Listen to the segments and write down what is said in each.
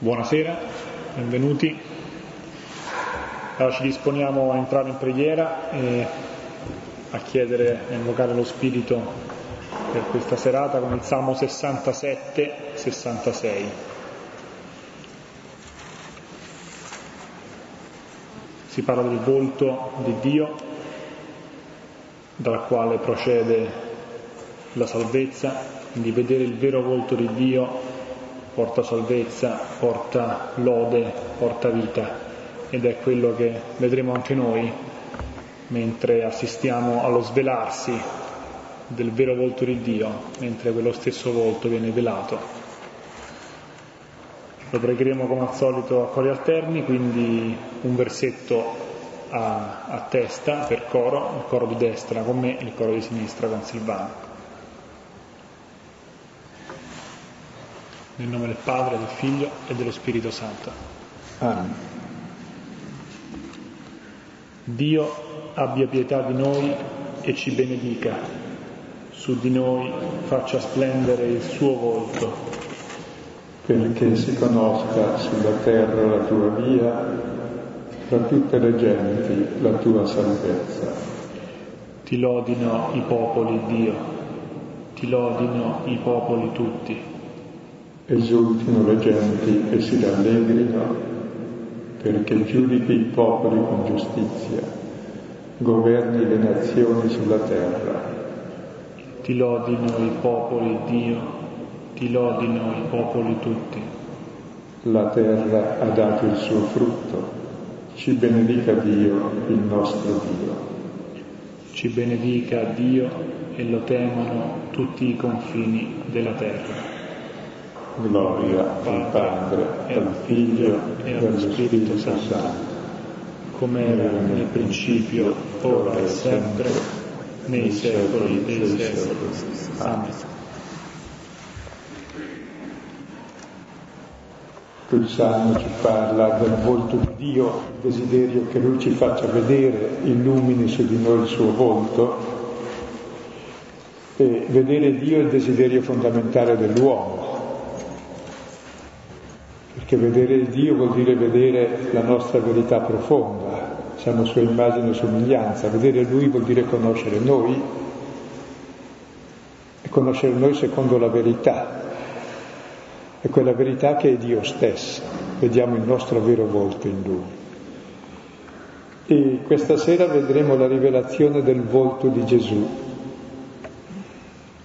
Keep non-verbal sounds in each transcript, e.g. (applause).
Buonasera, benvenuti. Allora ci disponiamo a entrare in preghiera e a chiedere e invocare lo Spirito per questa serata con il Salmo 67-66. Si parla del volto di Dio, dal quale procede la salvezza, quindi vedere il vero volto di Dio porta salvezza, porta lode, porta vita ed è quello che vedremo anche noi mentre assistiamo allo svelarsi del vero volto di Dio, mentre quello stesso volto viene velato. Lo pregheremo come al solito a cori alterni, quindi un versetto a, a testa per coro, il coro di destra con me e il coro di sinistra con Silvano. Nel nome del Padre, del Figlio e dello Spirito Santo. Amen. Dio abbia pietà di noi e ci benedica. Su di noi faccia splendere il suo volto. Perché si conosca sulla terra la tua via, tra tutte le genti la tua salvezza. Ti lodino i popoli, Dio, ti lodino i popoli tutti esultino le genti e si rallegrino, perché giudichi i popoli con giustizia, governi le nazioni sulla terra. Ti lodino i popoli, Dio, ti lodino i popoli tutti. La terra ha dato il suo frutto, ci benedica Dio, il nostro Dio. Ci benedica Dio e lo temono tutti i confini della terra. Gloria al Padre, al Figlio e allo Spirito Santo, come era nel principio, ora e sempre, nei secoli dei secoli. Amen. Il Salmo ci parla del volto di Dio, il desiderio che Lui ci faccia vedere, illumini su di noi il suo volto. E vedere Dio è il desiderio fondamentale dell'uomo che vedere Dio vuol dire vedere la nostra verità profonda, siamo sua immagine e somiglianza, vedere Lui vuol dire conoscere noi e conoscere noi secondo la verità, è quella verità che è Dio stesso, vediamo il nostro vero volto in Lui. E questa sera vedremo la rivelazione del volto di Gesù.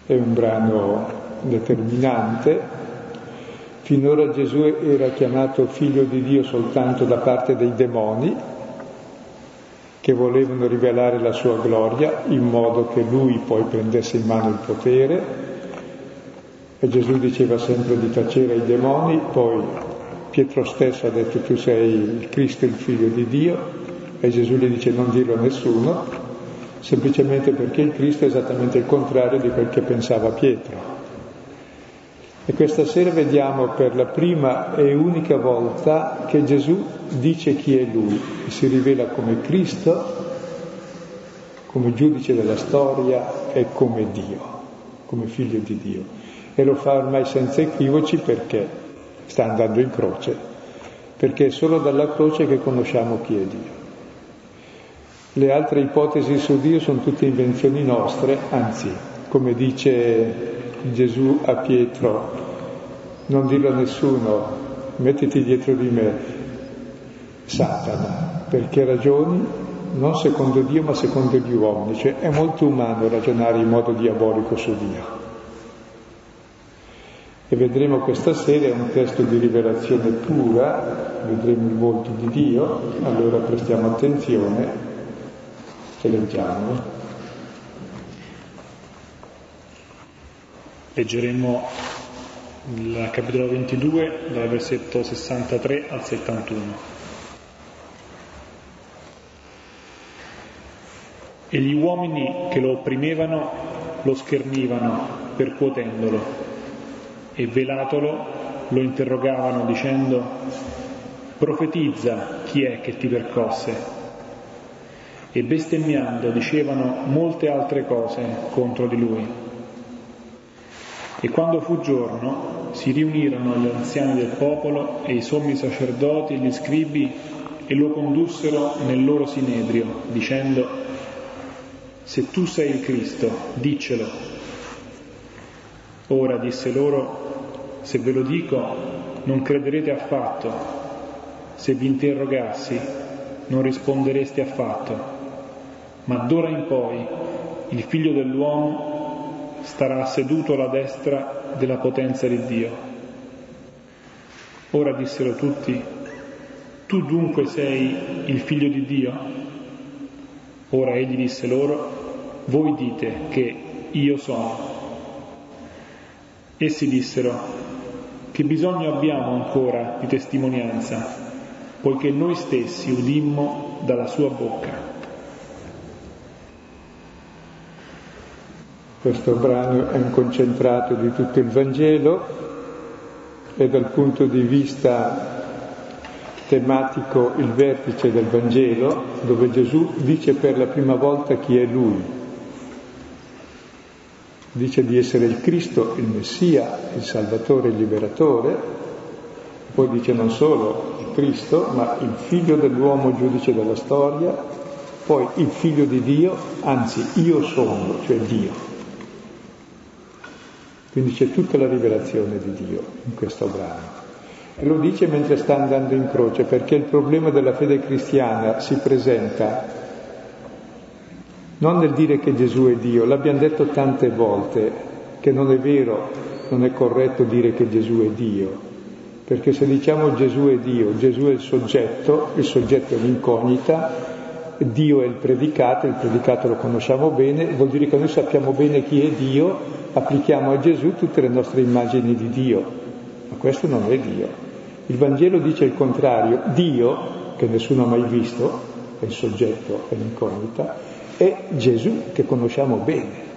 È un brano determinante Finora Gesù era chiamato figlio di Dio soltanto da parte dei demoni che volevano rivelare la sua gloria in modo che lui poi prendesse in mano il potere. E Gesù diceva sempre di tacere ai demoni, poi Pietro stesso ha detto tu sei il Cristo, il figlio di Dio. E Gesù gli dice non dirlo a nessuno, semplicemente perché il Cristo è esattamente il contrario di quel che pensava Pietro. E questa sera vediamo per la prima e unica volta che Gesù dice chi è Lui si rivela come Cristo, come giudice della storia e come Dio, come figlio di Dio. E lo fa ormai senza equivoci perché sta andando in croce, perché è solo dalla croce che conosciamo chi è Dio. Le altre ipotesi su Dio sono tutte invenzioni nostre, anzi, come dice Gesù a Pietro, non dirlo a nessuno, mettiti dietro di me, Satana, perché ragioni non secondo Dio ma secondo gli uomini, cioè è molto umano ragionare in modo diabolico su Dio. E vedremo questa sera un testo di rivelazione pura, vedremo il volto di Dio, allora prestiamo attenzione e leggiamo. Leggeremo il capitolo 22 dal versetto 63 al 71. E gli uomini che lo opprimevano lo schernivano percuotendolo e velatolo lo interrogavano dicendo profetizza chi è che ti percosse e bestemmiando dicevano molte altre cose contro di lui. E quando fu giorno, si riunirono gli anziani del popolo e i sommi sacerdoti e gli scribi e lo condussero nel loro sinedrio, dicendo, se tu sei il Cristo, diccelo. Ora disse loro, se ve lo dico, non crederete affatto, se vi interrogassi, non rispondereste affatto, ma d'ora in poi il figlio dell'uomo starà seduto alla destra della potenza di Dio. Ora dissero tutti, tu dunque sei il figlio di Dio? Ora egli disse loro, voi dite che io sono. Essi dissero, che bisogno abbiamo ancora di testimonianza, poiché noi stessi udimmo dalla sua bocca. Questo brano è un concentrato di tutto il Vangelo e dal punto di vista tematico il vertice del Vangelo, dove Gesù dice per la prima volta chi è Lui. Dice di essere il Cristo, il Messia, il Salvatore, il Liberatore, poi dice non solo il Cristo, ma il figlio dell'uomo giudice della storia, poi il figlio di Dio, anzi io sono, cioè Dio. Quindi c'è tutta la rivelazione di Dio in questo brano. E lo dice mentre sta andando in croce, perché il problema della fede cristiana si presenta non nel dire che Gesù è Dio, l'abbiamo detto tante volte, che non è vero, non è corretto dire che Gesù è Dio, perché se diciamo Gesù è Dio, Gesù è il soggetto, il soggetto è l'incognita, Dio è il predicato, il predicato lo conosciamo bene, vuol dire che noi sappiamo bene chi è Dio applichiamo a Gesù tutte le nostre immagini di Dio, ma questo non è Dio. Il Vangelo dice il contrario, Dio, che nessuno ha mai visto, è il soggetto, è l'incognita, è Gesù che conosciamo bene.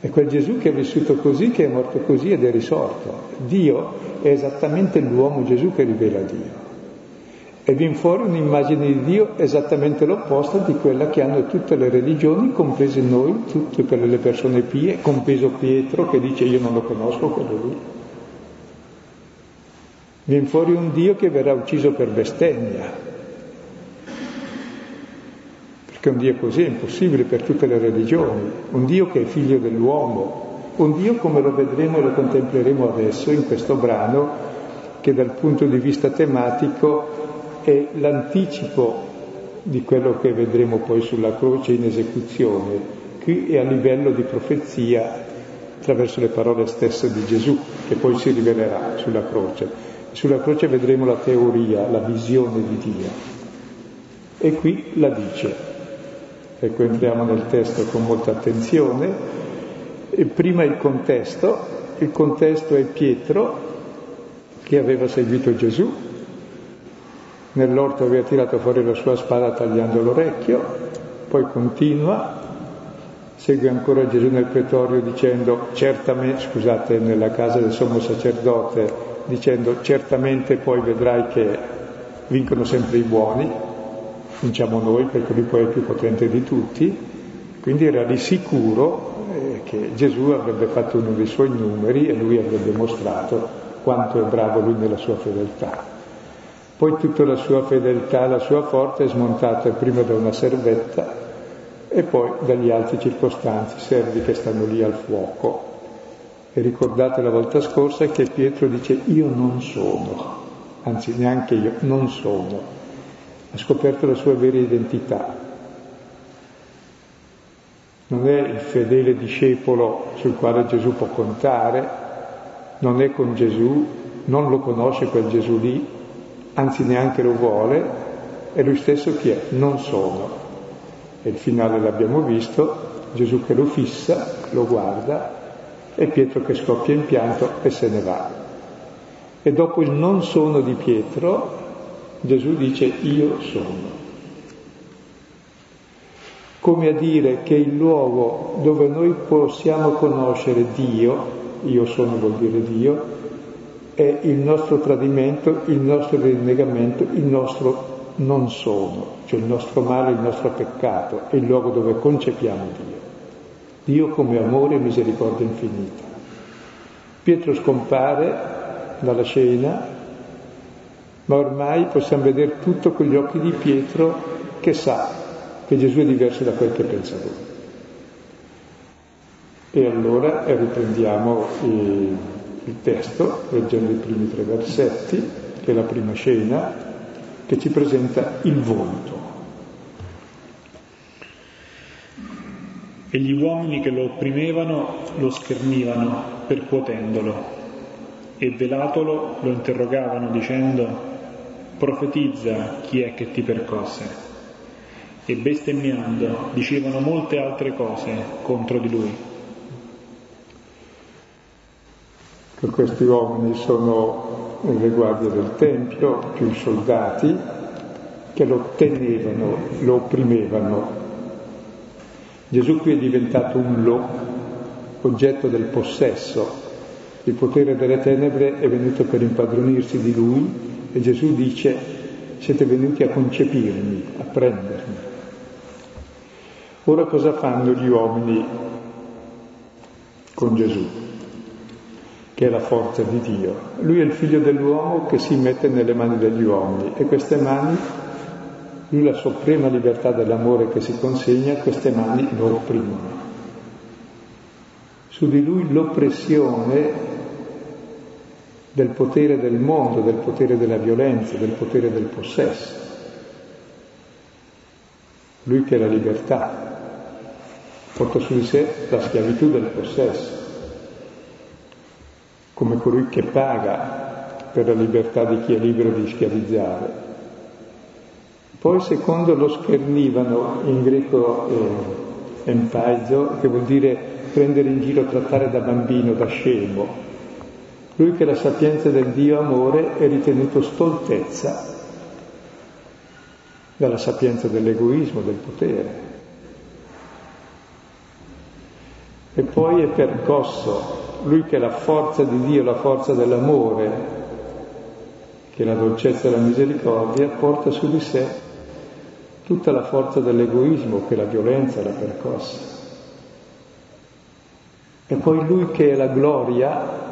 È quel Gesù che è vissuto così, che è morto così ed è risorto. Dio è esattamente l'uomo Gesù che rivela Dio e viene fuori un'immagine di Dio esattamente l'opposta di quella che hanno tutte le religioni, comprese noi, tutte quelle le persone pie, compreso Pietro che dice io non lo conosco quello lì. Viene fuori un Dio che verrà ucciso per bestemmia, perché un Dio così è impossibile per tutte le religioni, un Dio che è figlio dell'uomo, un Dio come lo vedremo e lo contempleremo adesso in questo brano che dal punto di vista tematico è l'anticipo di quello che vedremo poi sulla croce in esecuzione. Qui è a livello di profezia attraverso le parole stesse di Gesù, che poi si rivelerà sulla croce. Sulla croce vedremo la teoria, la visione di Dio. E qui la dice. Ecco, entriamo nel testo con molta attenzione. E prima il contesto. Il contesto è Pietro, che aveva seguito Gesù, nell'orto aveva tirato fuori la sua spada tagliando l'orecchio, poi continua, segue ancora Gesù nel pretorio dicendo certamente, scusate, nella casa del sommo sacerdote, dicendo certamente poi vedrai che vincono sempre i buoni, vinciamo noi perché lui poi è più potente di tutti, quindi era di sicuro eh, che Gesù avrebbe fatto uno dei suoi numeri e lui avrebbe mostrato quanto è bravo lui nella sua fedeltà. Poi tutta la sua fedeltà, la sua forza è smontata prima da una servetta e poi dagli altri circostanti, servi che stanno lì al fuoco. E ricordate la volta scorsa che Pietro dice io non sono, anzi neanche io, non sono. Ha scoperto la sua vera identità. Non è il fedele discepolo sul quale Gesù può contare, non è con Gesù, non lo conosce quel Gesù lì, anzi neanche lo vuole, è lui stesso chi è, non sono. E il finale l'abbiamo visto, Gesù che lo fissa, lo guarda, e Pietro che scoppia in pianto e se ne va. E dopo il non sono di Pietro, Gesù dice io sono. Come a dire che il luogo dove noi possiamo conoscere Dio, io sono vuol dire Dio, è il nostro tradimento, il nostro rinnegamento, il nostro non sono, cioè il nostro male, il nostro peccato, è il luogo dove concepiamo Dio. Dio come amore e misericordia infinita. Pietro scompare dalla scena, ma ormai possiamo vedere tutto con gli occhi di Pietro che sa che Gesù è diverso da quel che pensa lui. E allora riprendiamo il, il testo, leggendo i primi tre versetti, che è la prima scena, che ci presenta il volto. E gli uomini che lo opprimevano lo schernivano percuotendolo e velatolo lo interrogavano dicendo profetizza chi è che ti percosse e bestemmiando dicevano molte altre cose contro di lui. Che questi uomini sono le guardie del Tempio, più i soldati, che lo tenevano, lo opprimevano. Gesù qui è diventato un lo, oggetto del possesso. Il potere delle tenebre è venuto per impadronirsi di lui e Gesù dice siete venuti a concepirmi, a prendermi. Ora cosa fanno gli uomini con Gesù, che è la forza di Dio? Lui è il figlio dell'uomo che si mette nelle mani degli uomini e queste mani, lui la suprema libertà dell'amore che si consegna, queste mani lo opprimono. Su di lui l'oppressione del potere del mondo, del potere della violenza, del potere del possesso. Lui che è la libertà, porta su di sé la schiavitù del possesso, come colui che paga per la libertà di chi è libero di schiavizzare. Poi secondo lo schernivano, in greco eh, empaizo, che vuol dire prendere in giro, trattare da bambino, da scemo. Lui che la sapienza del Dio amore è ritenuto stoltezza dalla sapienza dell'egoismo, del potere. e poi è percosso, lui che è la forza di Dio, la forza dell'amore, che è la dolcezza e la misericordia, porta su di sé tutta la forza dell'egoismo che la violenza l'ha percossa. E poi lui che è la gloria,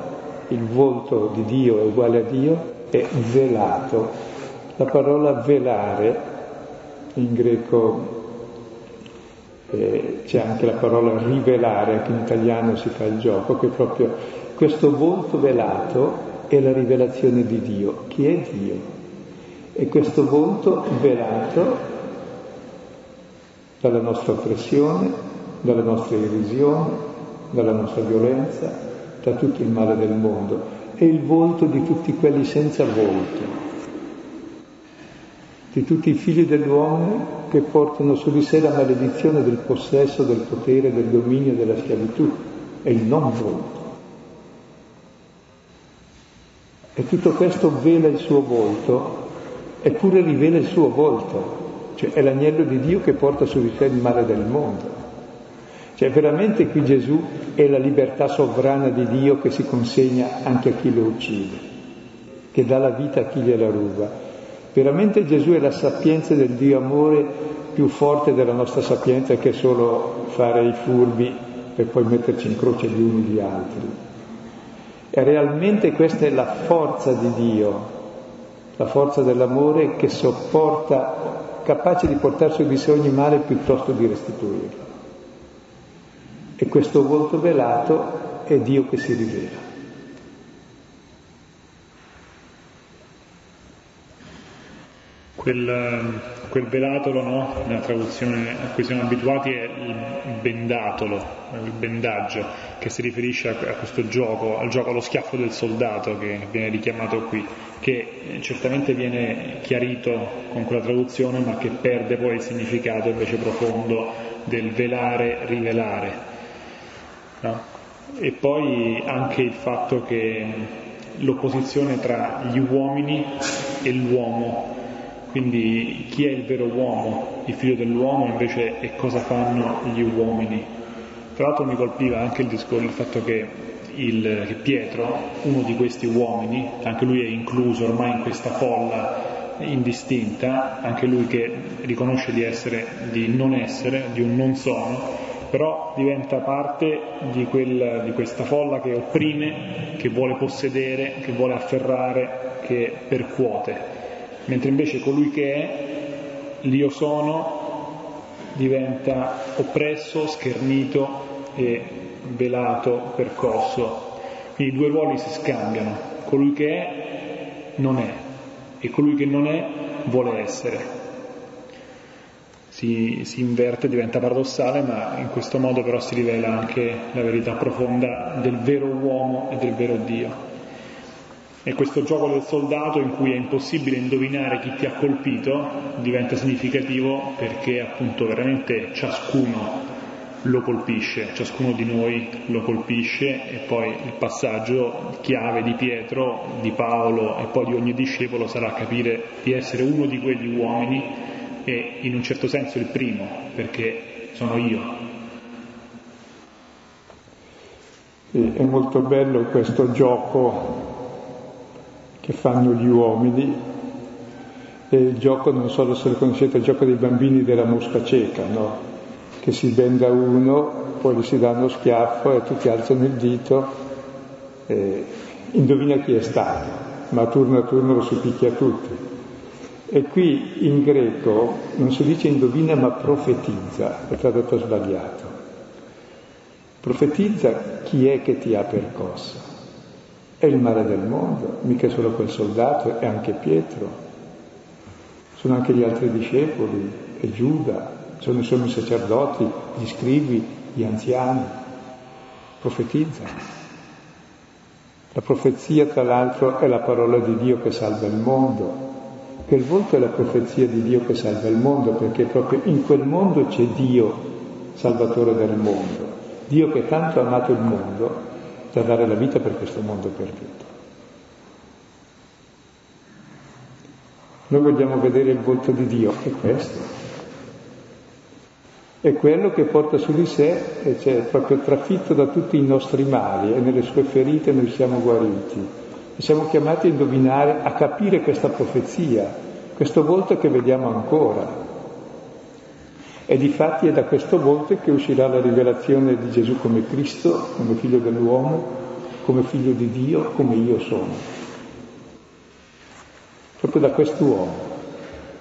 il volto di Dio è uguale a Dio, è velato. La parola velare in greco eh, c'è anche la parola rivelare, anche in italiano si fa il gioco, che proprio questo volto velato è la rivelazione di Dio. Chi è Dio? E questo volto velato dalla nostra oppressione, dalla nostra irrisione, dalla nostra violenza, da tutto il male del mondo. È il volto di tutti quelli senza volto, di tutti i figli dell'uomo che portano su di sé la maledizione del possesso, del potere, del dominio, della schiavitù è il non volto. E tutto questo vela il suo volto, eppure rivela il suo volto, cioè è l'agnello di Dio che porta su di sé il male del mondo. Cioè veramente qui Gesù è la libertà sovrana di Dio che si consegna anche a chi lo uccide, che dà la vita a chi gliela ruba. Veramente Gesù è la sapienza del Dio amore più forte della nostra sapienza che è solo fare i furbi per poi metterci in croce gli uni gli altri. E realmente questa è la forza di Dio, la forza dell'amore che sopporta, capace di portare di sé ogni male piuttosto di restituirlo. E questo volto velato è Dio che si rivela. Quel, quel velatolo, no? nella traduzione a cui siamo abituati, è il bendatolo, il bendaggio, che si riferisce a, a questo gioco, al gioco allo schiaffo del soldato che viene richiamato qui, che certamente viene chiarito con quella traduzione, ma che perde poi il significato invece profondo del velare, rivelare. No? E poi anche il fatto che l'opposizione tra gli uomini e l'uomo quindi chi è il vero uomo, il figlio dell'uomo invece e cosa fanno gli uomini. Tra l'altro mi colpiva anche il discorso, il fatto che, il, che Pietro, uno di questi uomini, anche lui è incluso ormai in questa folla indistinta, anche lui che riconosce di essere, di non essere, di un non sono, però diventa parte di, quel, di questa folla che opprime, che vuole possedere, che vuole afferrare, che percuote, mentre invece colui che è, l'io sono, diventa oppresso, schernito e velato, percosso. Quindi i due ruoli si scambiano, colui che è non è e colui che non è vuole essere. Si, si, inverte, diventa paradossale, ma in questo modo però si rivela anche la verità profonda del vero uomo e del vero Dio. E questo gioco del soldato in cui è impossibile indovinare chi ti ha colpito diventa significativo perché appunto veramente ciascuno lo colpisce, ciascuno di noi lo colpisce e poi il passaggio chiave di Pietro, di Paolo e poi di ogni discepolo sarà capire di essere uno di quegli uomini e in un certo senso il primo, perché sono io. È molto bello questo gioco che fanno gli uomini e il gioco, non so se lo conoscete, il gioco dei bambini della mosca cieca, no? che si benda uno, poi gli si dà uno schiaffo e tutti alzano il dito e indovina chi è stato, ma turno a turno lo si picchia tutti. E qui in greco non si dice indovina ma profetizza, è tradotto sbagliato. Profetizza chi è che ti ha percosso è il mare del mondo, mica solo quel soldato, è anche Pietro, sono anche gli altri discepoli, è Giuda, sono i sommi sacerdoti, gli scrivi, gli anziani, profetizza. La profezia, tra l'altro, è la parola di Dio che salva il mondo, che il volto è la profezia di Dio che salva il mondo, perché proprio in quel mondo c'è Dio, salvatore del mondo, Dio che tanto ha amato il mondo da dare la vita per questo mondo perduto. Noi vogliamo vedere il volto di Dio, è questo. È quello che porta su di sé e c'è proprio trafitto da tutti i nostri mali e nelle sue ferite noi siamo guariti. E siamo chiamati a indovinare, a capire questa profezia, questo volto che vediamo ancora. E difatti è da questo volto che uscirà la rivelazione di Gesù come Cristo, come figlio dell'uomo, come figlio di Dio, come io sono. Proprio da quest'uomo,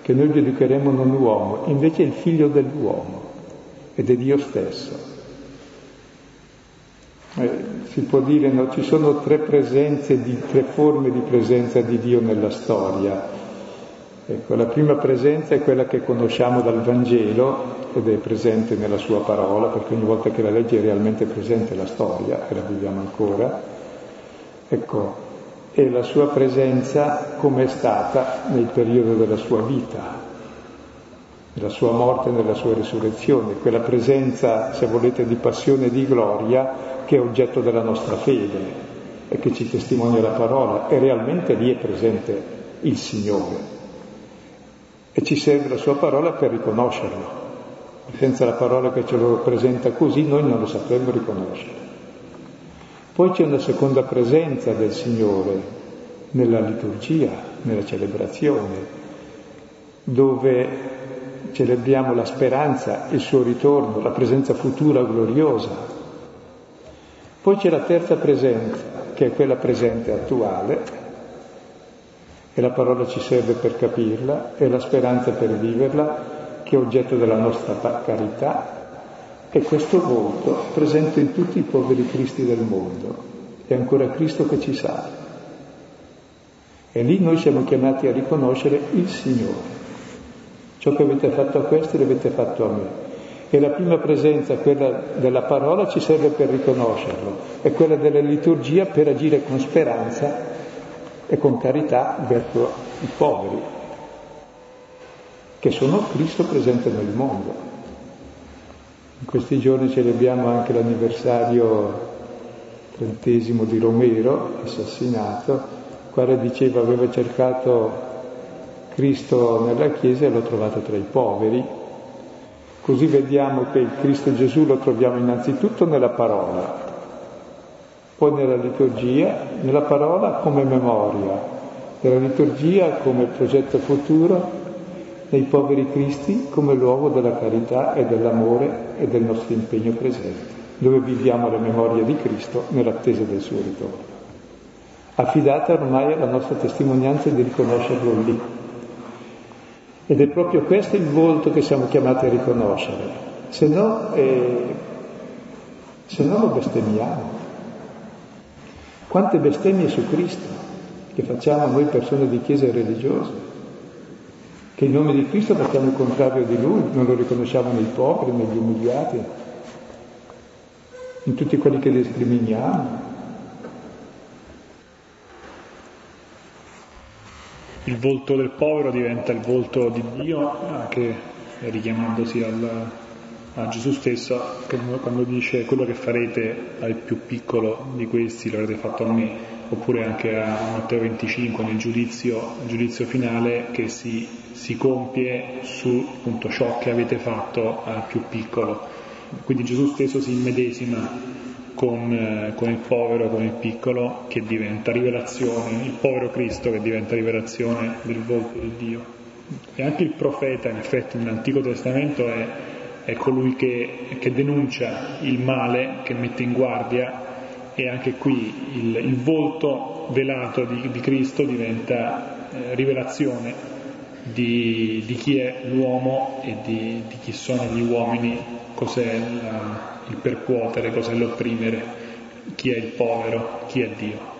che noi giudicheremo non uomo, invece è il figlio dell'uomo ed è Dio stesso. Eh, si può dire, no, ci sono tre presenze, di, tre forme di presenza di Dio nella storia Ecco, la prima presenza è quella che conosciamo dal Vangelo ed è presente nella sua parola, perché ogni volta che la leggi è realmente presente la storia e la viviamo ancora. Ecco, e la sua presenza come è stata nel periodo della sua vita, nella sua morte e nella sua risurrezione, quella presenza, se volete, di passione e di gloria che è oggetto della nostra fede e che ci testimonia la parola, e realmente lì è presente il Signore e ci serve la sua parola per riconoscerlo. Senza la parola che ce lo presenta così noi non lo sapremmo riconoscere. Poi c'è una seconda presenza del Signore nella liturgia, nella celebrazione, dove celebriamo la speranza, il suo ritorno, la presenza futura gloriosa. Poi c'è la terza presenza, che è quella presente attuale, e la parola ci serve per capirla, è la speranza per viverla, che è oggetto della nostra carità, e questo volto presente in tutti i poveri Cristi del mondo. È ancora Cristo che ci salva. E lì noi siamo chiamati a riconoscere il Signore. Ciò che avete fatto a questi l'avete fatto a me. E la prima presenza, quella della parola, ci serve per riconoscerlo, e quella della liturgia per agire con speranza e con carità verso i poveri, che sono Cristo presente nel mondo. In questi giorni celebriamo anche l'anniversario trentesimo di Romero, assassinato, quale diceva aveva cercato Cristo nella Chiesa e l'ho trovato tra i poveri. Così vediamo che il Cristo Gesù lo troviamo innanzitutto nella parola, poi nella liturgia, nella parola come memoria, nella liturgia come progetto futuro nei poveri cristi come luogo della carità e dell'amore e del nostro impegno presente, dove viviamo la memoria di Cristo nell'attesa del suo ritorno. Affidata ormai alla nostra testimonianza di riconoscerlo lì. Ed è proprio questo il volto che siamo chiamati a riconoscere, se no, eh, se no lo bestemmiamo. Quante bestemmie su Cristo che facciamo noi persone di chiese religiose, che in nome di Cristo facciamo il contrario di Lui, non lo riconosciamo nei poveri, negli umiliati, in tutti quelli che discriminiamo. Il volto del povero diventa il volto di Dio, anche richiamandosi al, a Gesù stesso quando dice quello che farete al più piccolo di questi lo avrete fatto a me, oppure anche a Matteo 25 nel giudizio, giudizio finale che si, si compie su appunto, ciò che avete fatto al più piccolo. Quindi Gesù stesso si immedesima con, con, il povero, con il piccolo, che diventa rivelazione, il povero Cristo che diventa rivelazione del volto di Dio. E anche il profeta, in effetti, nell'Antico Testamento è è colui che, che, denuncia il male, che mette in guardia e anche qui il, il volto velato di, di, Cristo diventa eh, rivelazione di, di, chi è l'uomo e di, di, chi sono gli uomini, cos'è la, il percuotere, cos'è l'opprimere, chi è il povero, chi è Dio.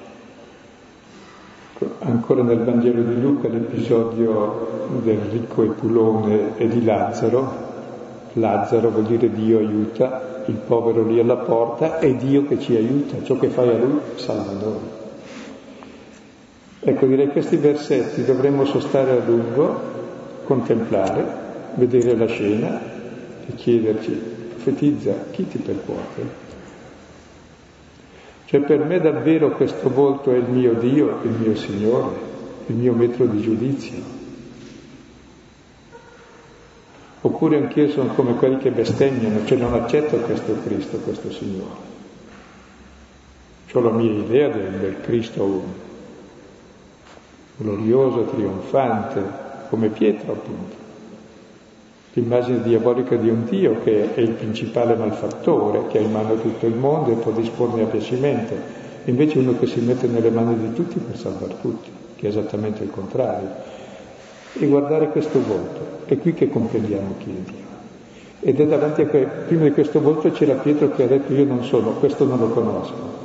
Ancora nel Vangelo di Luca l'episodio del ricco Epulone e di Lazzaro, Lazzaro vuol dire Dio aiuta, il povero lì alla porta è Dio che ci aiuta, ciò che fai a lui salva noi. Ecco, direi questi versetti dovremmo sostare a lungo, contemplare, vedere la scena e chiederci, profetizza, chi ti percuote? Cioè per me davvero questo volto è il mio Dio, il mio Signore, il mio metro di giudizio. Oppure anch'io sono come quelli che bestemmiano, cioè non accetto questo Cristo, questo Signore. Ho la mia idea del, del Cristo glorioso, trionfante, come Pietro appunto. L'immagine diabolica di un Dio che è il principale malfattore, che ha in mano tutto il mondo e può disporne a piacimento, invece uno che si mette nelle mani di tutti per salvare tutti, che è esattamente il contrario e guardare questo volto. È qui che comprendiamo chi è Dio. Ed è davanti a que- prima di questo volto c'era Pietro che ha detto io non sono, questo non lo conosco.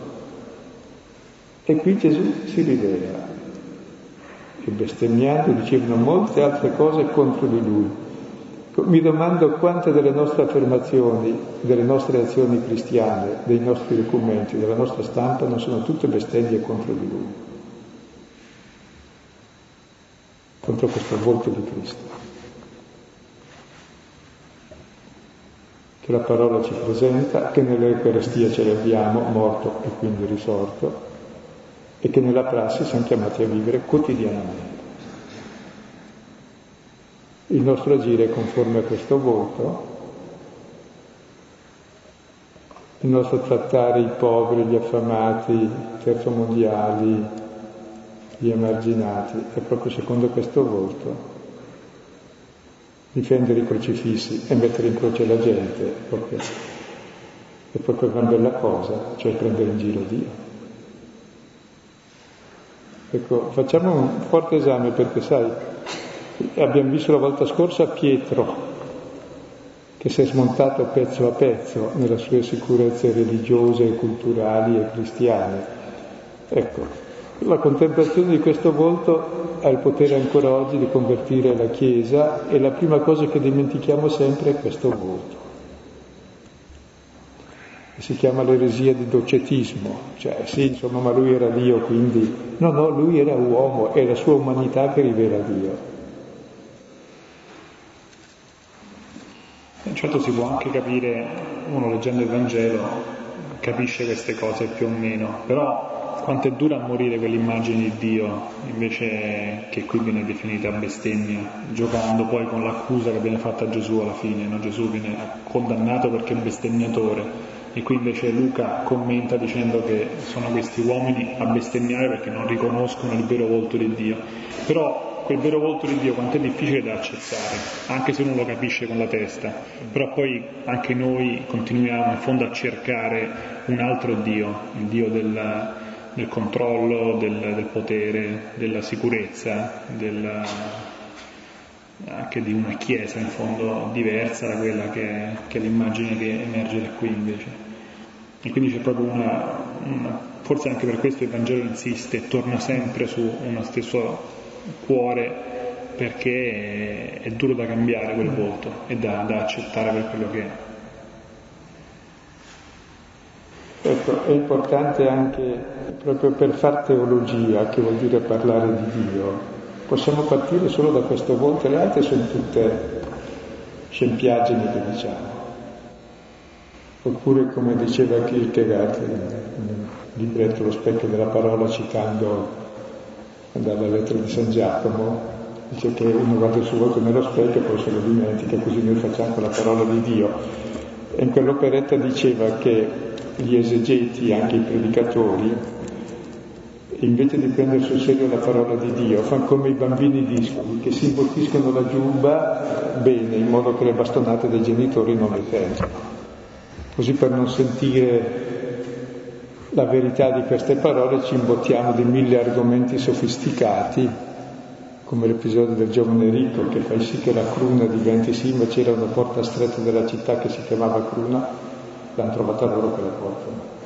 E qui Gesù si rivela. E bestemmiando dicevano molte altre cose contro di lui. Mi domando quante delle nostre affermazioni, delle nostre azioni cristiane, dei nostri documenti, della nostra stampa non sono tutte bestemmie contro di lui. Contro questo volto di Cristo. Che la parola ci presenta, che nell'Eucaristia ce l'abbiamo, morto e quindi risorto, e che nella prassi siamo chiamati a vivere quotidianamente. Il nostro agire è conforme a questo volto, il nostro trattare i poveri, gli affamati, i terzomondiali, gli emarginati, è proprio secondo questo volto. Difendere i crocifissi e mettere in croce la gente proprio, è proprio una bella cosa, cioè prendere in giro Dio. Ecco, facciamo un forte esame perché, sai, abbiamo visto la volta scorsa Pietro, che si è smontato pezzo a pezzo nelle sue sicurezze religiose, culturali e cristiane. Ecco, la contemplazione di questo volto ha il potere ancora oggi di convertire la Chiesa e la prima cosa che dimentichiamo sempre è questo volto. Si chiama l'eresia di docetismo, cioè sì, insomma, ma lui era Dio, quindi... No, no, lui era uomo, è la sua umanità che rivela Dio. Certo si può anche capire, uno leggendo il Vangelo capisce queste cose più o meno, però quanto è dura morire quell'immagine di Dio invece che qui viene definita bestemmia, giocando poi con l'accusa che viene fatta a Gesù alla fine, no? Gesù viene condannato perché è un bestemmiatore e qui invece Luca commenta dicendo che sono questi uomini a bestemmiare perché non riconoscono il vero volto di Dio. Però quel vero volto di Dio quanto è difficile da accettare, anche se uno lo capisce con la testa, però poi anche noi continuiamo in fondo a cercare un altro Dio, il Dio del, del controllo, del, del, potere, della sicurezza, del, anche di una Chiesa in fondo diversa da quella che, che è l'immagine che emerge da qui invece. E quindi c'è proprio una, una, forse anche per questo il Vangelo insiste torna sempre su uno stesso cuore perché è, è duro da cambiare quel volto e da, da accettare per quello che è. Ecco, è importante anche proprio per far teologia, che vuol dire parlare di Dio, possiamo partire solo da questo volto, le altre sono tutte scempiaggini che diciamo. Oppure come diceva Kierkegaard nel libretto Lo specchio della parola citando dalla lettera di San Giacomo, dice che uno guarda il suo volto nello specchio e poi se lo dimentica, così noi facciamo la parola di Dio. E in quell'operetta diceva che gli esegeti, anche i predicatori, invece di prendere sul serio la parola di Dio, fanno come i bambini discoli, che si imbottiscono la giubba bene, in modo che le bastonate dei genitori non le sentono Così per non sentire la verità di queste parole ci imbottiamo di mille argomenti sofisticati, come l'episodio del giovane ricco che fa sì che la cruna diventi sì, ma c'era una porta stretta della città che si chiamava cruna, l'hanno trovata loro quella porta.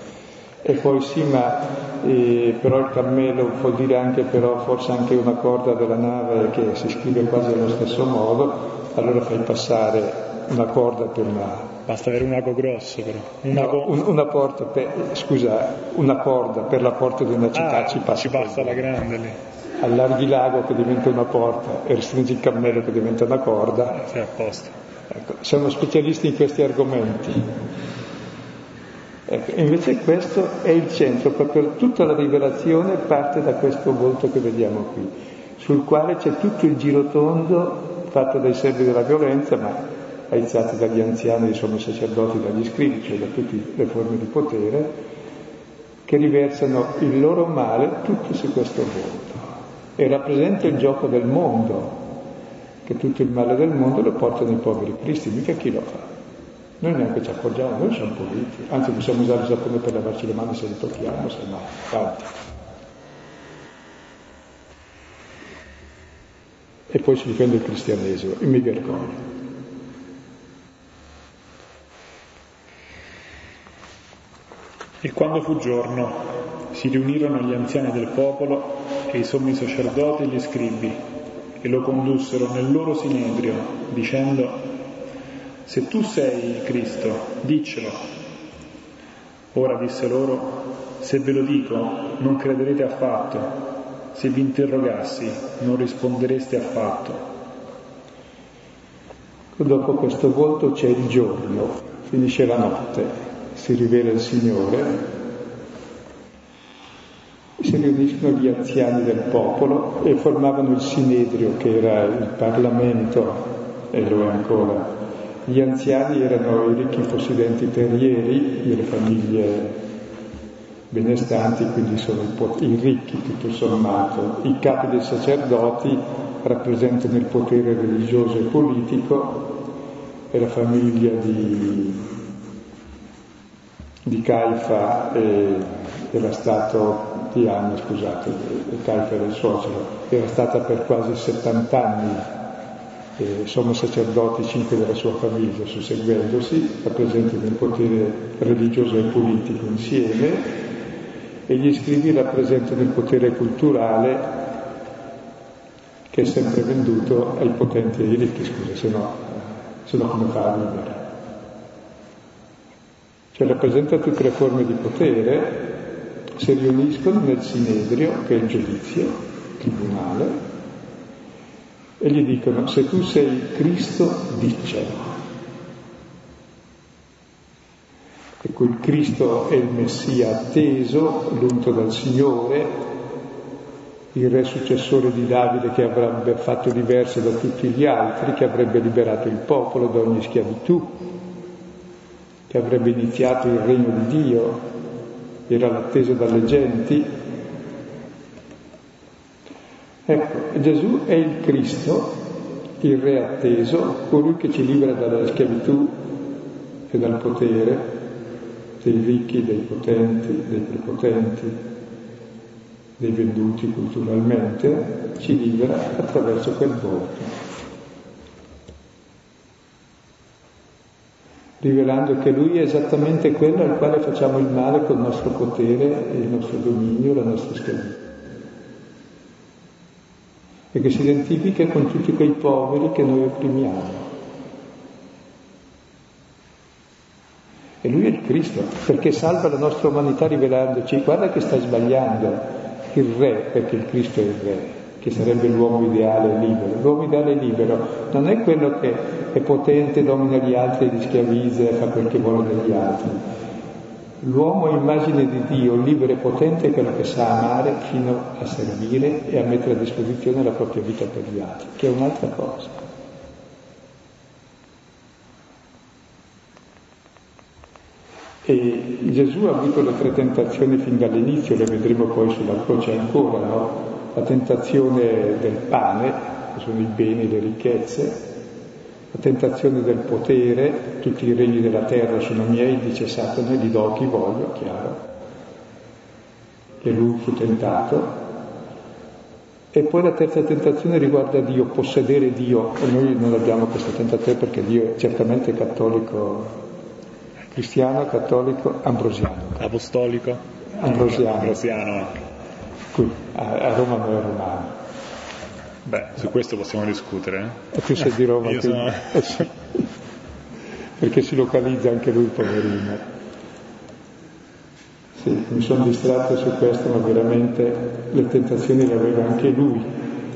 E poi sì, ma eh, però il cammello vuol dire anche però forse anche una corda della nave che si scrive quasi allo stesso modo, allora fai passare una corda per una Basta avere un ago grosso però. Una, no, un, una porta per, scusa, una corda per la porta di una città ah, ci passa. Ci passa la grande lì. Allarghi l'ago che diventa una porta e restringi il cammello che diventa una corda. Sei a posto. Ecco, siamo specialisti in questi argomenti. Ecco, invece questo è il centro, proprio tutta la rivelazione parte da questo volto che vediamo qui, sul quale c'è tutto il girotondo fatto dai servi della violenza, ma aizzati dagli anziani, sommi sacerdoti, dagli scrivi, cioè da tutte le forme di potere, che riversano il loro male tutto su questo volto. E rappresenta il gioco del mondo, che tutto il male del mondo lo portano i poveri cristi, mica chi lo fa. Noi neanche ci accorgiamo, noi siamo puliti, anzi possiamo usare il sapone per lavarci le mani se le tocchiamo, se no, avanti. E poi si difende il cristianesimo, e mi vergogno. E quando fu giorno, si riunirono gli anziani del popolo e i sommi sacerdoti e gli scribi, e lo condussero nel loro sinedrio, dicendo, se tu sei Cristo, diccelo. Ora disse loro, se ve lo dico, non crederete affatto, se vi interrogassi, non rispondereste affatto. Dopo questo volto c'è il giorno, finisce la notte si rivela il Signore, si riuniscono gli anziani del popolo e formavano il Sinedrio che era il Parlamento e lo è ancora. Gli anziani erano i ricchi possidenti terrieri delle famiglie benestanti, quindi sono i, ricchi tutto sommato. I capi dei sacerdoti rappresentano il potere religioso e politico e la famiglia di di Caifa e, era stato, di anni scusate, Caifa era il suocero, era stata per quasi 70 anni eh, sommo sacerdoti, cinque della sua famiglia susseguendosi, rappresentano il potere religioso e politico insieme, e gli scrivi rappresentano il potere culturale che è sempre venduto ai potenti e ai ricchi, scusa, se no, se no come fa a vivere? cioè rappresenta tutte le forme di potere, si riuniscono nel sinedrio, che è il giudizio, il tribunale, e gli dicono, se tu sei Cristo, diccelo. Ecco, il Cristo è il Messia atteso, l'unto dal Signore, il re successore di Davide che avrebbe fatto diverso da tutti gli altri, che avrebbe liberato il popolo da ogni schiavitù, che avrebbe iniziato il regno di Dio, era l'atteso dalle genti, Ecco, Gesù è il Cristo, il Re atteso, colui che ci libera dalla schiavitù e dal potere dei ricchi, dei potenti, dei prepotenti, dei venduti culturalmente, ci libera attraverso quel volto. rivelando che lui è esattamente quello al quale facciamo il male col nostro potere, il nostro dominio, la nostra schiavitù. E che si identifica con tutti quei poveri che noi opprimiamo. E lui è il Cristo, perché salva la nostra umanità rivelandoci, guarda che stai sbagliando, il Re, perché il Cristo è il Re, che sarebbe l'uomo ideale libero. L'uomo ideale libero non è quello che è potente, domina gli altri, li schiavizza e fa quel che vuole degli altri. L'uomo immagine di Dio, libero e potente, è che sa amare fino a servire e a mettere a disposizione la propria vita per gli altri, che è un'altra cosa. E Gesù ha avuto le tre tentazioni fin dall'inizio, le vedremo poi sulla croce ancora, no? la tentazione del pane, che sono i beni e le ricchezze, la tentazione del potere, tutti i regni della terra sono miei, dice Satana, li do a chi voglio, chiaro. E lui fu tentato. E poi la terza tentazione riguarda Dio, possedere Dio, e noi non abbiamo questa tentazione perché Dio è certamente cattolico, cristiano, cattolico, ambrosiano. Apostolico? Ambrosiano. Ambrosiano anche. Qui, a, Roma non è romano. Beh, su questo possiamo discutere. Eh? Tu sei di Roma, sono... (laughs) eh perché si localizza anche lui, poverino. Sì, mi sono distratto su questo, ma veramente le tentazioni le aveva anche lui,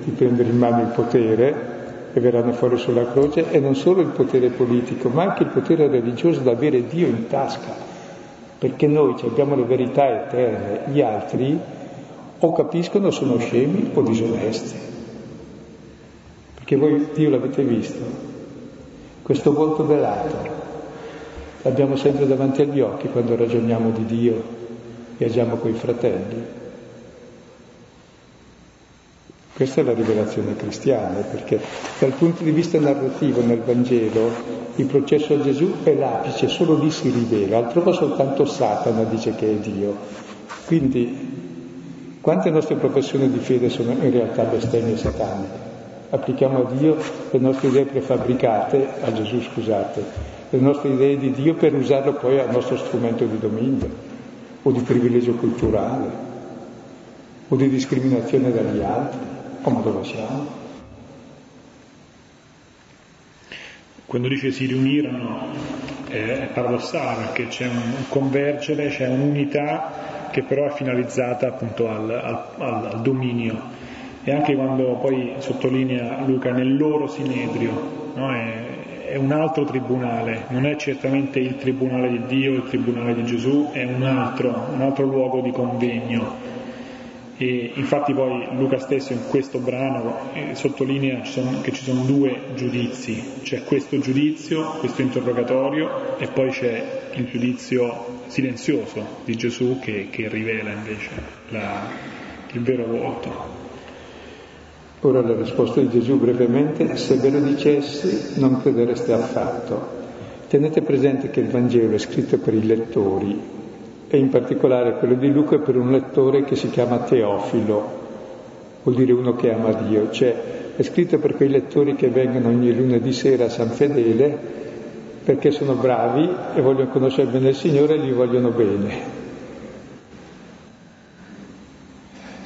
di prendere in mano il potere e verranno fuori sulla croce, e non solo il potere politico, ma anche il potere religioso da avere Dio in tasca, perché noi abbiamo le verità eterne, gli altri o capiscono sono scemi o disonesti. Perché voi Dio l'avete visto, questo volto velato l'abbiamo sempre davanti agli occhi quando ragioniamo di Dio e agiamo coi fratelli. Questa è la rivelazione cristiana, perché dal punto di vista narrativo nel Vangelo il processo a Gesù è l'apice, solo lì si rivela, altrove soltanto Satana dice che è Dio. Quindi quante nostre professioni di fede sono in realtà bestemmie sataniche? Applichiamo a Dio le nostre idee prefabbricate, a Gesù scusate, le nostre idee di Dio per usarlo poi al nostro strumento di dominio o di privilegio culturale o di discriminazione dagli altri. Come dove siamo? Quando dice si riunirono è paradossale perché c'è un convergere, c'è un'unità che però è finalizzata appunto al, al, al dominio. E anche quando poi sottolinea Luca nel loro sinedrio, no? è, è, un altro tribunale, non è certamente il tribunale di Dio, il tribunale di Gesù, è un altro, un altro luogo di convegno. E infatti poi Luca stesso in questo brano eh, sottolinea che ci sono due giudizi, c'è questo giudizio, questo interrogatorio e poi c'è il giudizio silenzioso di Gesù che, che rivela invece la, il vero volto. Ora la risposta di Gesù brevemente, se ve lo dicessi non credereste affatto. Tenete presente che il Vangelo è scritto per i lettori e in particolare quello di Luca è per un lettore che si chiama Teofilo, vuol dire uno che ama Dio, cioè è scritto per quei lettori che vengono ogni lunedì sera a San Fedele perché sono bravi e vogliono conoscere bene il Signore e gli vogliono bene.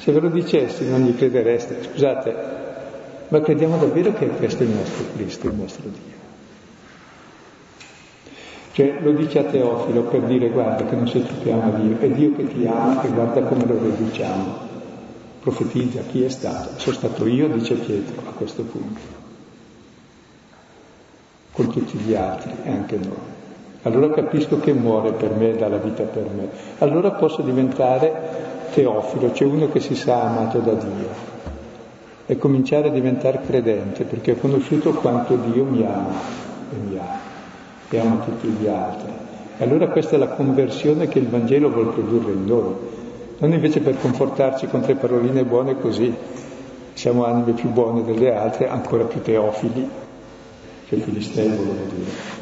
Se ve lo dicessi non gli credereste, scusate, ma crediamo davvero che questo è il nostro Cristo, il nostro Dio. Cioè lo dice a Teofilo per dire guarda che non sei tu che ama Dio, è Dio che ti ama e guarda come lo riduciamo. Profetizza chi è stato. Sono stato io, dice Pietro a questo punto con tutti gli altri e anche noi. Allora capisco che muore per me e dà la vita per me. Allora posso diventare teofilo, cioè uno che si sa amato da Dio e cominciare a diventare credente perché ho conosciuto quanto Dio mi ama e mi ama e ama tutti gli altri. E allora questa è la conversione che il Vangelo vuole produrre in noi, non invece per confortarci con tre paroline buone così, siamo anime più buone delle altre, ancora più teofili, che filistei volevo dire.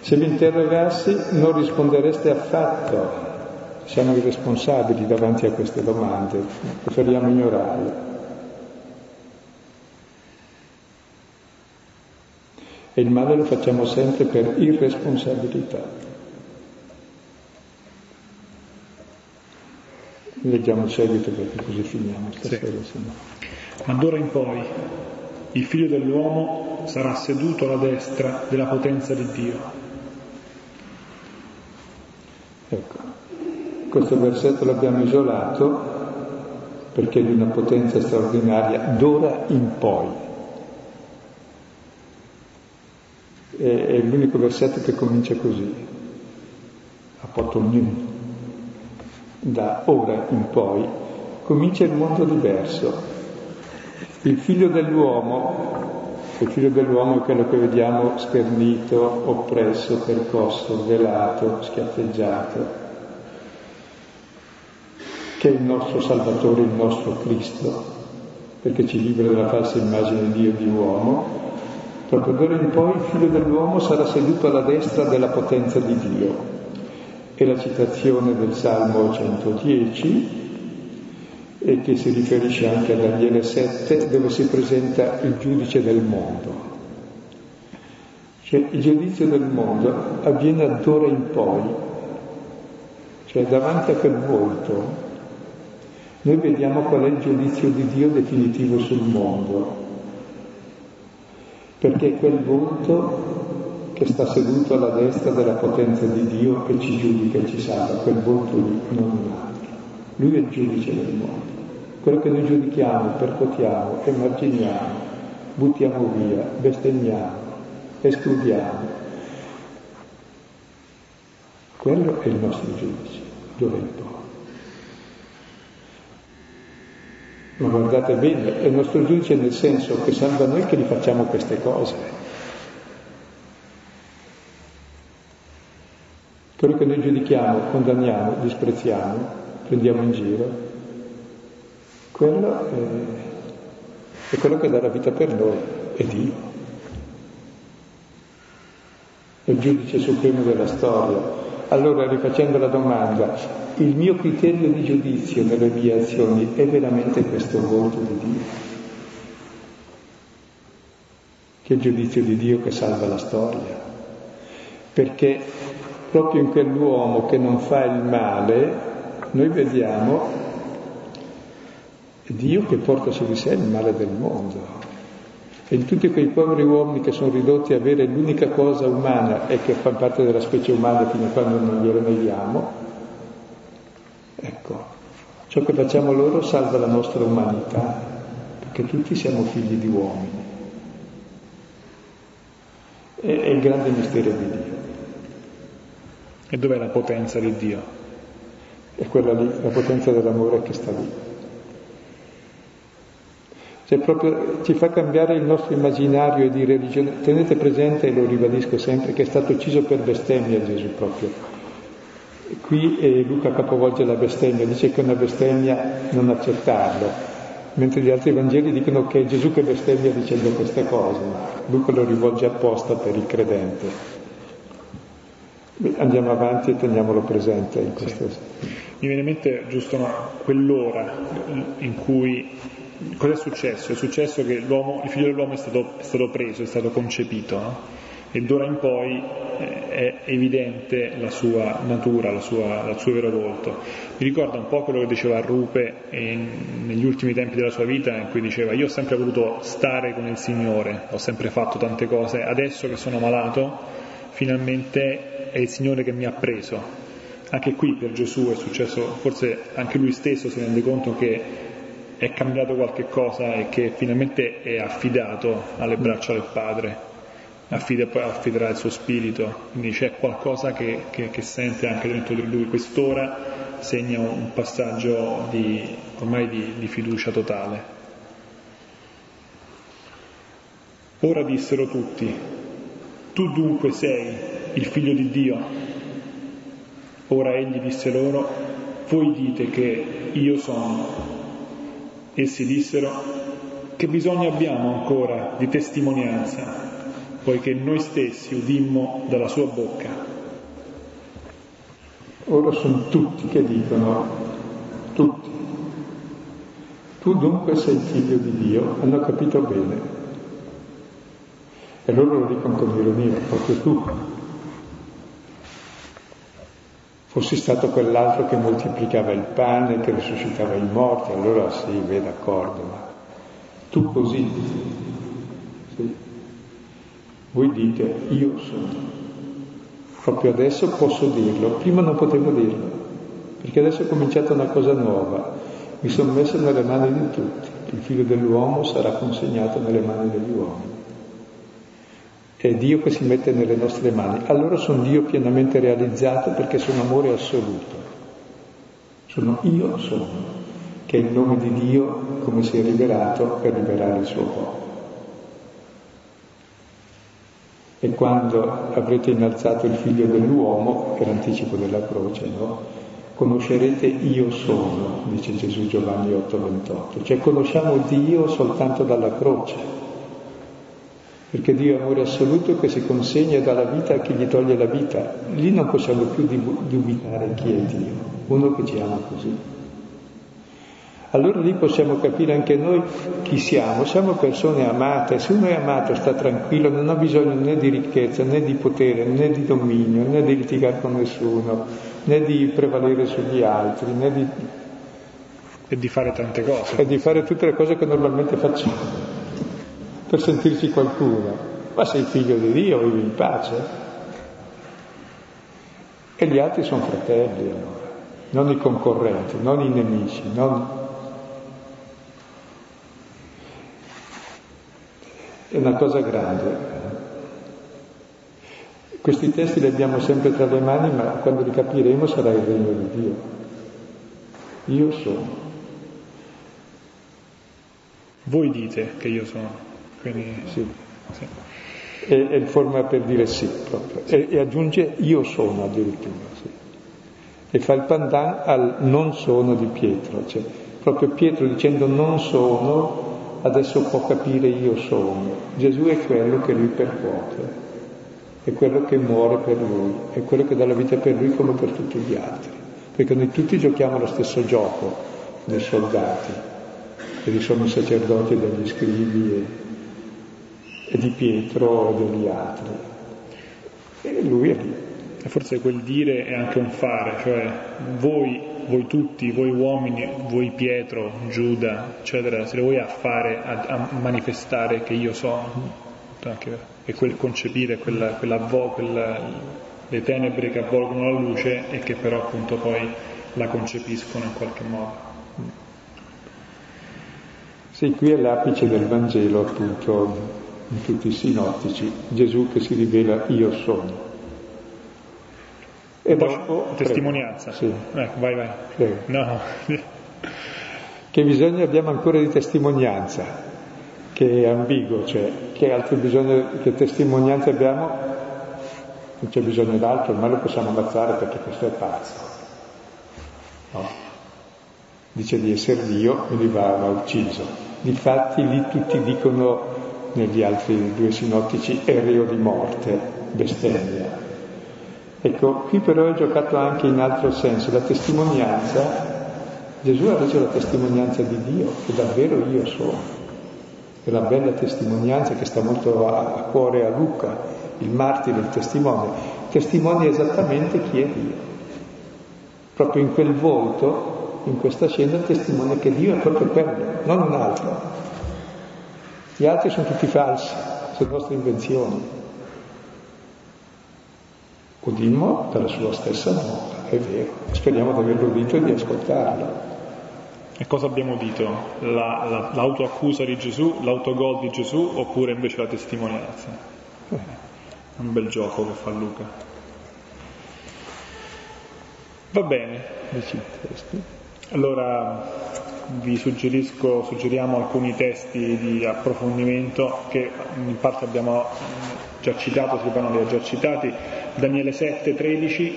Se vi interrogassi non rispondereste affatto, siamo irresponsabili davanti a queste domande, preferiamo ignorarle. E il male lo facciamo sempre per irresponsabilità. Leggiamo il seguito perché così finiamo stasera. Sì. Ma d'ora in poi il figlio dell'uomo sarà seduto alla destra della potenza di Dio. Ecco, questo versetto l'abbiamo isolato perché è di una potenza straordinaria d'ora in poi. È, è l'unico versetto che comincia così, a Potonim, da ora in poi, comincia il mondo diverso. Il figlio dell'uomo, il figlio dell'uomo è quello che vediamo schernito, oppresso, percosso, velato, schiaffeggiato, che è il nostro Salvatore, il nostro Cristo, perché ci libera dalla falsa immagine di Dio e di uomo. Proprio d'ora in poi il figlio dell'uomo sarà seduto alla destra della potenza di Dio. È la citazione del Salmo 110, e che si riferisce anche a Daniele 7, dove si presenta il giudice del mondo. Cioè il giudizio del mondo avviene d'ora in poi, cioè davanti a quel volto noi vediamo qual è il giudizio di Dio definitivo sul mondo, perché quel volto che sta seduto alla destra della potenza di Dio che ci giudica e ci salva, quel volto lì, non un altro. Lui è il giudice del mondo. Quello che noi giudichiamo, percotiamo, emarginiamo, buttiamo via, bestemmiamo, escludiamo. Quello è il nostro giudice, dove è il po'. Ma guardate bene, è il nostro giudice nel senso che salva noi che gli facciamo queste cose. Quello che noi giudichiamo, condanniamo, disprezziamo, prendiamo in giro, quello è, è quello che dà la vita per noi, è Dio. È il giudice supremo della storia. Allora, rifacendo la domanda, il mio criterio di giudizio nelle mie azioni è veramente questo volto di Dio, che è il giudizio di Dio che salva la storia, perché proprio in quell'uomo che non fa il male noi vediamo Dio che porta su di sé il male del mondo. E in tutti quei poveri uomini che sono ridotti a avere l'unica cosa umana e che fa parte della specie umana fino a quando non glielo neghiamo, Ecco, ciò che facciamo loro salva la nostra umanità, perché tutti siamo figli di uomini. È, è il grande mistero di Dio. E dov'è la potenza di Dio? È quella lì, la potenza dell'amore che sta lì. Cioè proprio ci fa cambiare il nostro immaginario di religione. Tenete presente, e lo ribadisco sempre, che è stato ucciso per bestemmia Gesù proprio Qui eh, Luca capovolge la bestemmia, dice che è una bestemmia non accettarlo, mentre gli altri Vangeli dicono che è Gesù che bestemmia dicendo queste cose, Luca lo rivolge apposta per il credente. Andiamo avanti e teniamolo presente in questo. Sì. Mi viene in mente giusto no, quell'ora in cui cosa è successo? È successo che il figlio dell'uomo è stato, è stato preso, è stato concepito, no? e d'ora in poi eh, è evidente la sua natura, la sua, il suo vero volto. Mi ricorda un po' quello che diceva Rupe in, negli ultimi tempi della sua vita, in cui diceva io ho sempre voluto stare con il Signore, ho sempre fatto tante cose, adesso che sono malato, finalmente è il Signore che mi ha preso. Anche qui per Gesù è successo, forse anche lui stesso si rende conto che è cambiato qualche cosa e che finalmente è affidato alle braccia del Padre affida, affiderà il suo spirito, quindi c'è qualcosa che, che, che, sente anche dentro di lui. Quest'ora segna un passaggio di, ormai di, di fiducia totale. Ora dissero tutti, tu dunque sei il figlio di Dio. Ora egli disse loro, voi dite che io sono. Essi dissero, che bisogno abbiamo ancora di testimonianza, poiché noi stessi udimmo dalla sua bocca. Ora sono tutti che dicono, tutti, tu dunque sei figlio di Dio, hanno capito bene. E loro lo dicono con ironia, proprio tu. Fossi stato quell'altro che moltiplicava il pane, che risuscitava i morti, allora sì, beh, d'accordo, ma tu così. Sì. Voi dite, io sono. Proprio adesso posso dirlo, prima non potevo dirlo, perché adesso è cominciata una cosa nuova. Mi sono messo nelle mani di tutti. Il figlio dell'uomo sarà consegnato nelle mani degli uomini è Dio che si mette nelle nostre mani. Allora sono Dio pienamente realizzato perché sono amore assoluto. Sono io sono, che è il nome di Dio come si è rivelato per liberare il suo popolo. E quando avrete innalzato il figlio dell'uomo, che è l'anticipo della croce, no? Conoscerete io sono, dice Gesù Giovanni 8:28. Cioè conosciamo Dio soltanto dalla croce perché Dio è amore assoluto che si consegna dalla vita a chi gli toglie la vita. Lì non possiamo più dubitare chi è Dio, uno che ci ama così. Allora lì possiamo capire anche noi chi siamo, siamo persone amate, se uno è amato sta tranquillo, non ha bisogno né di ricchezza, né di potere, né di dominio, né di litigare con nessuno, né di prevalere sugli altri, né di... E di fare tante cose. E di fare tutte le cose che normalmente facciamo per sentirci qualcuno, ma sei figlio di Dio, vivi in pace. E gli altri sono fratelli allora, non i concorrenti, non i nemici, non... È una cosa grande. Questi testi li abbiamo sempre tra le mani, ma quando li capiremo sarà il regno di Dio. Io sono. Voi dite che io sono. Quindi, sì. sì. E, e, forma per dire sì proprio. E, e aggiunge io sono addirittura. Sì. E fa il pandan al non sono di Pietro. Cioè, proprio Pietro dicendo non sono, adesso può capire io sono. Gesù è quello che lui percuote, è quello che muore per lui, è quello che dà la vita per lui come per tutti gli altri. Perché noi tutti giochiamo lo stesso gioco dei soldati, che sono i sacerdoti degli scrivi e e di Pietro e degli altri. E lui è lì. Forse quel dire è anche un fare, cioè voi, voi tutti, voi uomini, voi Pietro, Giuda, eccetera, se vuoi a fare, a, a manifestare che io sono, anche, e quel concepire quella, quella, quella, le tenebre che avvolgono la luce e che però appunto poi la concepiscono in qualche modo. Sì, qui è l'apice del Vangelo appunto in tutti i sinottici, Gesù che si rivela io sono. E dopo... Testimonianza. Sì. Ecco, vai, vai. Prego. No. che bisogno abbiamo ancora di testimonianza? Che è ambiguo, cioè che altro bisogno, che testimonianza abbiamo? Non c'è bisogno d'altro, ormai lo possiamo ammazzare perché questo è pazzo. No. Dice di essere Dio, quindi va, va ucciso. Difatti lì tutti dicono negli altri due sinottici è reo di morte, bestemmia. Ecco, qui però è giocato anche in altro senso, la testimonianza, Gesù ha reso la testimonianza di Dio, che davvero io sono. È la bella testimonianza che sta molto a, a cuore a Luca, il martire, il testimone, testimonia esattamente chi è Dio. Proprio in quel volto, in questa scena, testimonia che Dio è proprio quello, non un altro. Gli altri sono tutti falsi, sono nostre invenzioni. Udimmo dalla sua stessa bocca, è vero, speriamo di averlo udito e di ascoltarlo. E cosa abbiamo udito? La, la, l'autoaccusa di Gesù, l'autogol di Gesù oppure invece la testimonianza? Eh. Un bel gioco che fa Luca. Va bene. Allora vi suggeriamo alcuni testi di approfondimento che in parte abbiamo già citato, Silvano li ha già citati, Daniele 7, 13,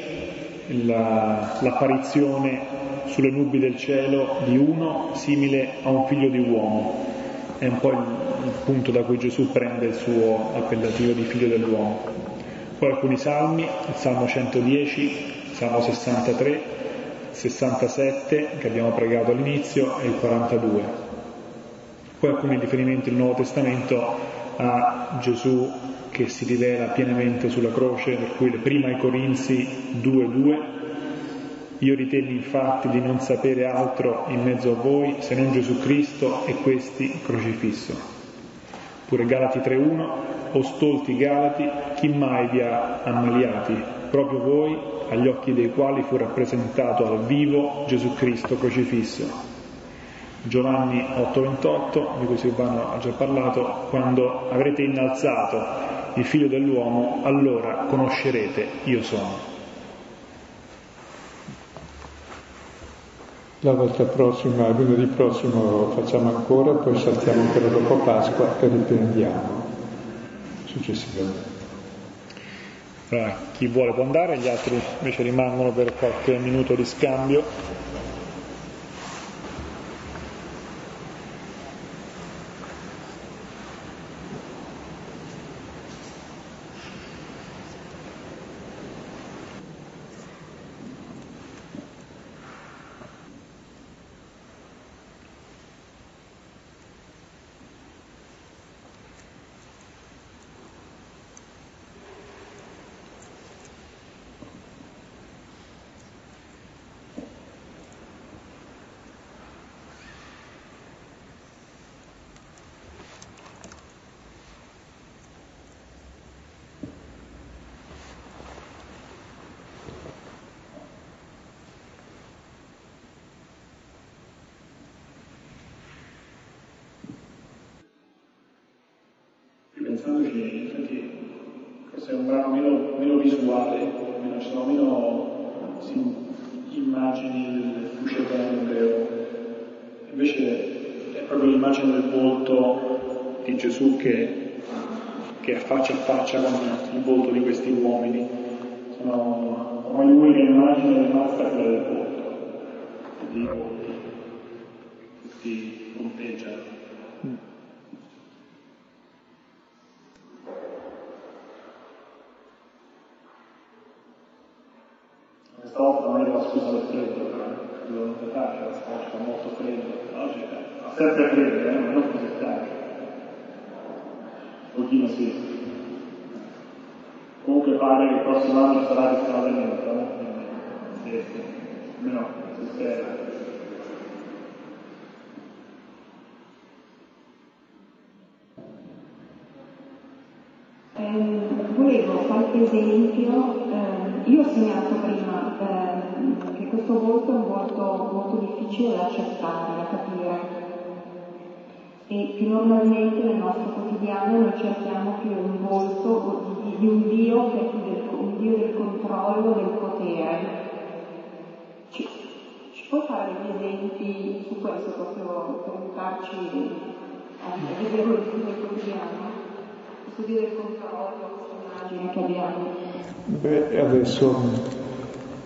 la, l'apparizione sulle nubi del cielo di uno simile a un figlio di uomo, è un po' il, il punto da cui Gesù prende il suo appellativo di figlio dell'uomo. Poi alcuni salmi, il Salmo 110, Salmo 63, 67 che abbiamo pregato all'inizio e il 42. Poi alcuni riferimenti nel Nuovo Testamento a Gesù che si rivela pienamente sulla croce, per cui prima ai Corinzi 2.2, io ritenni infatti di non sapere altro in mezzo a voi se non Gesù Cristo e questi crocifisso. Pure Galati 3.1, o stolti Galati, chi mai vi ha ammaliati? Proprio voi, agli occhi dei quali fu rappresentato al vivo Gesù Cristo crocifisso. Giovanni 8:28, di cui Silvano ha già parlato, quando avrete innalzato il figlio dell'uomo, allora conoscerete io sono. La volta prossima, lunedì prossimo facciamo ancora, poi saltiamo ancora dopo Pasqua e riprendiamo successivamente. Allora, chi vuole può andare, gli altri invece rimangono per qualche minuto di scambio. Pensandoci, infatti questo è un brano meno, meno visuale, meno, sono meno sì, immagini del Fuscetano ebreo, invece è proprio l'immagine del volto di Gesù che, che è faccia a faccia con il volto di questi uomini. Sono come l'unica immagine rimasta quella del volto, di volti, tutti punteggiano. stavolta non è la scusa del freddo, devo notare, la scuola fa molto freddo, oggi sempre freddo, eh, non così tanto. Un pochino sì. Comunque pare che il prossimo anno sarà riscaldamento, eh? Sì, sì. Almeno si spera. Eh, volevo qualche esempio, eh, io ho segnato prima eh, che questo volto è un volto molto difficile da accettare, da capire e che normalmente nel nostro quotidiano noi cerchiamo più un volto di, di un Dio che è più del, un Dio del controllo, del potere. Ci, ci puoi fare degli esempi su questo proprio per aiutarci a vederlo nel quotidiano? Questo Dio del controllo, questa immagine che abbiamo. Beh, adesso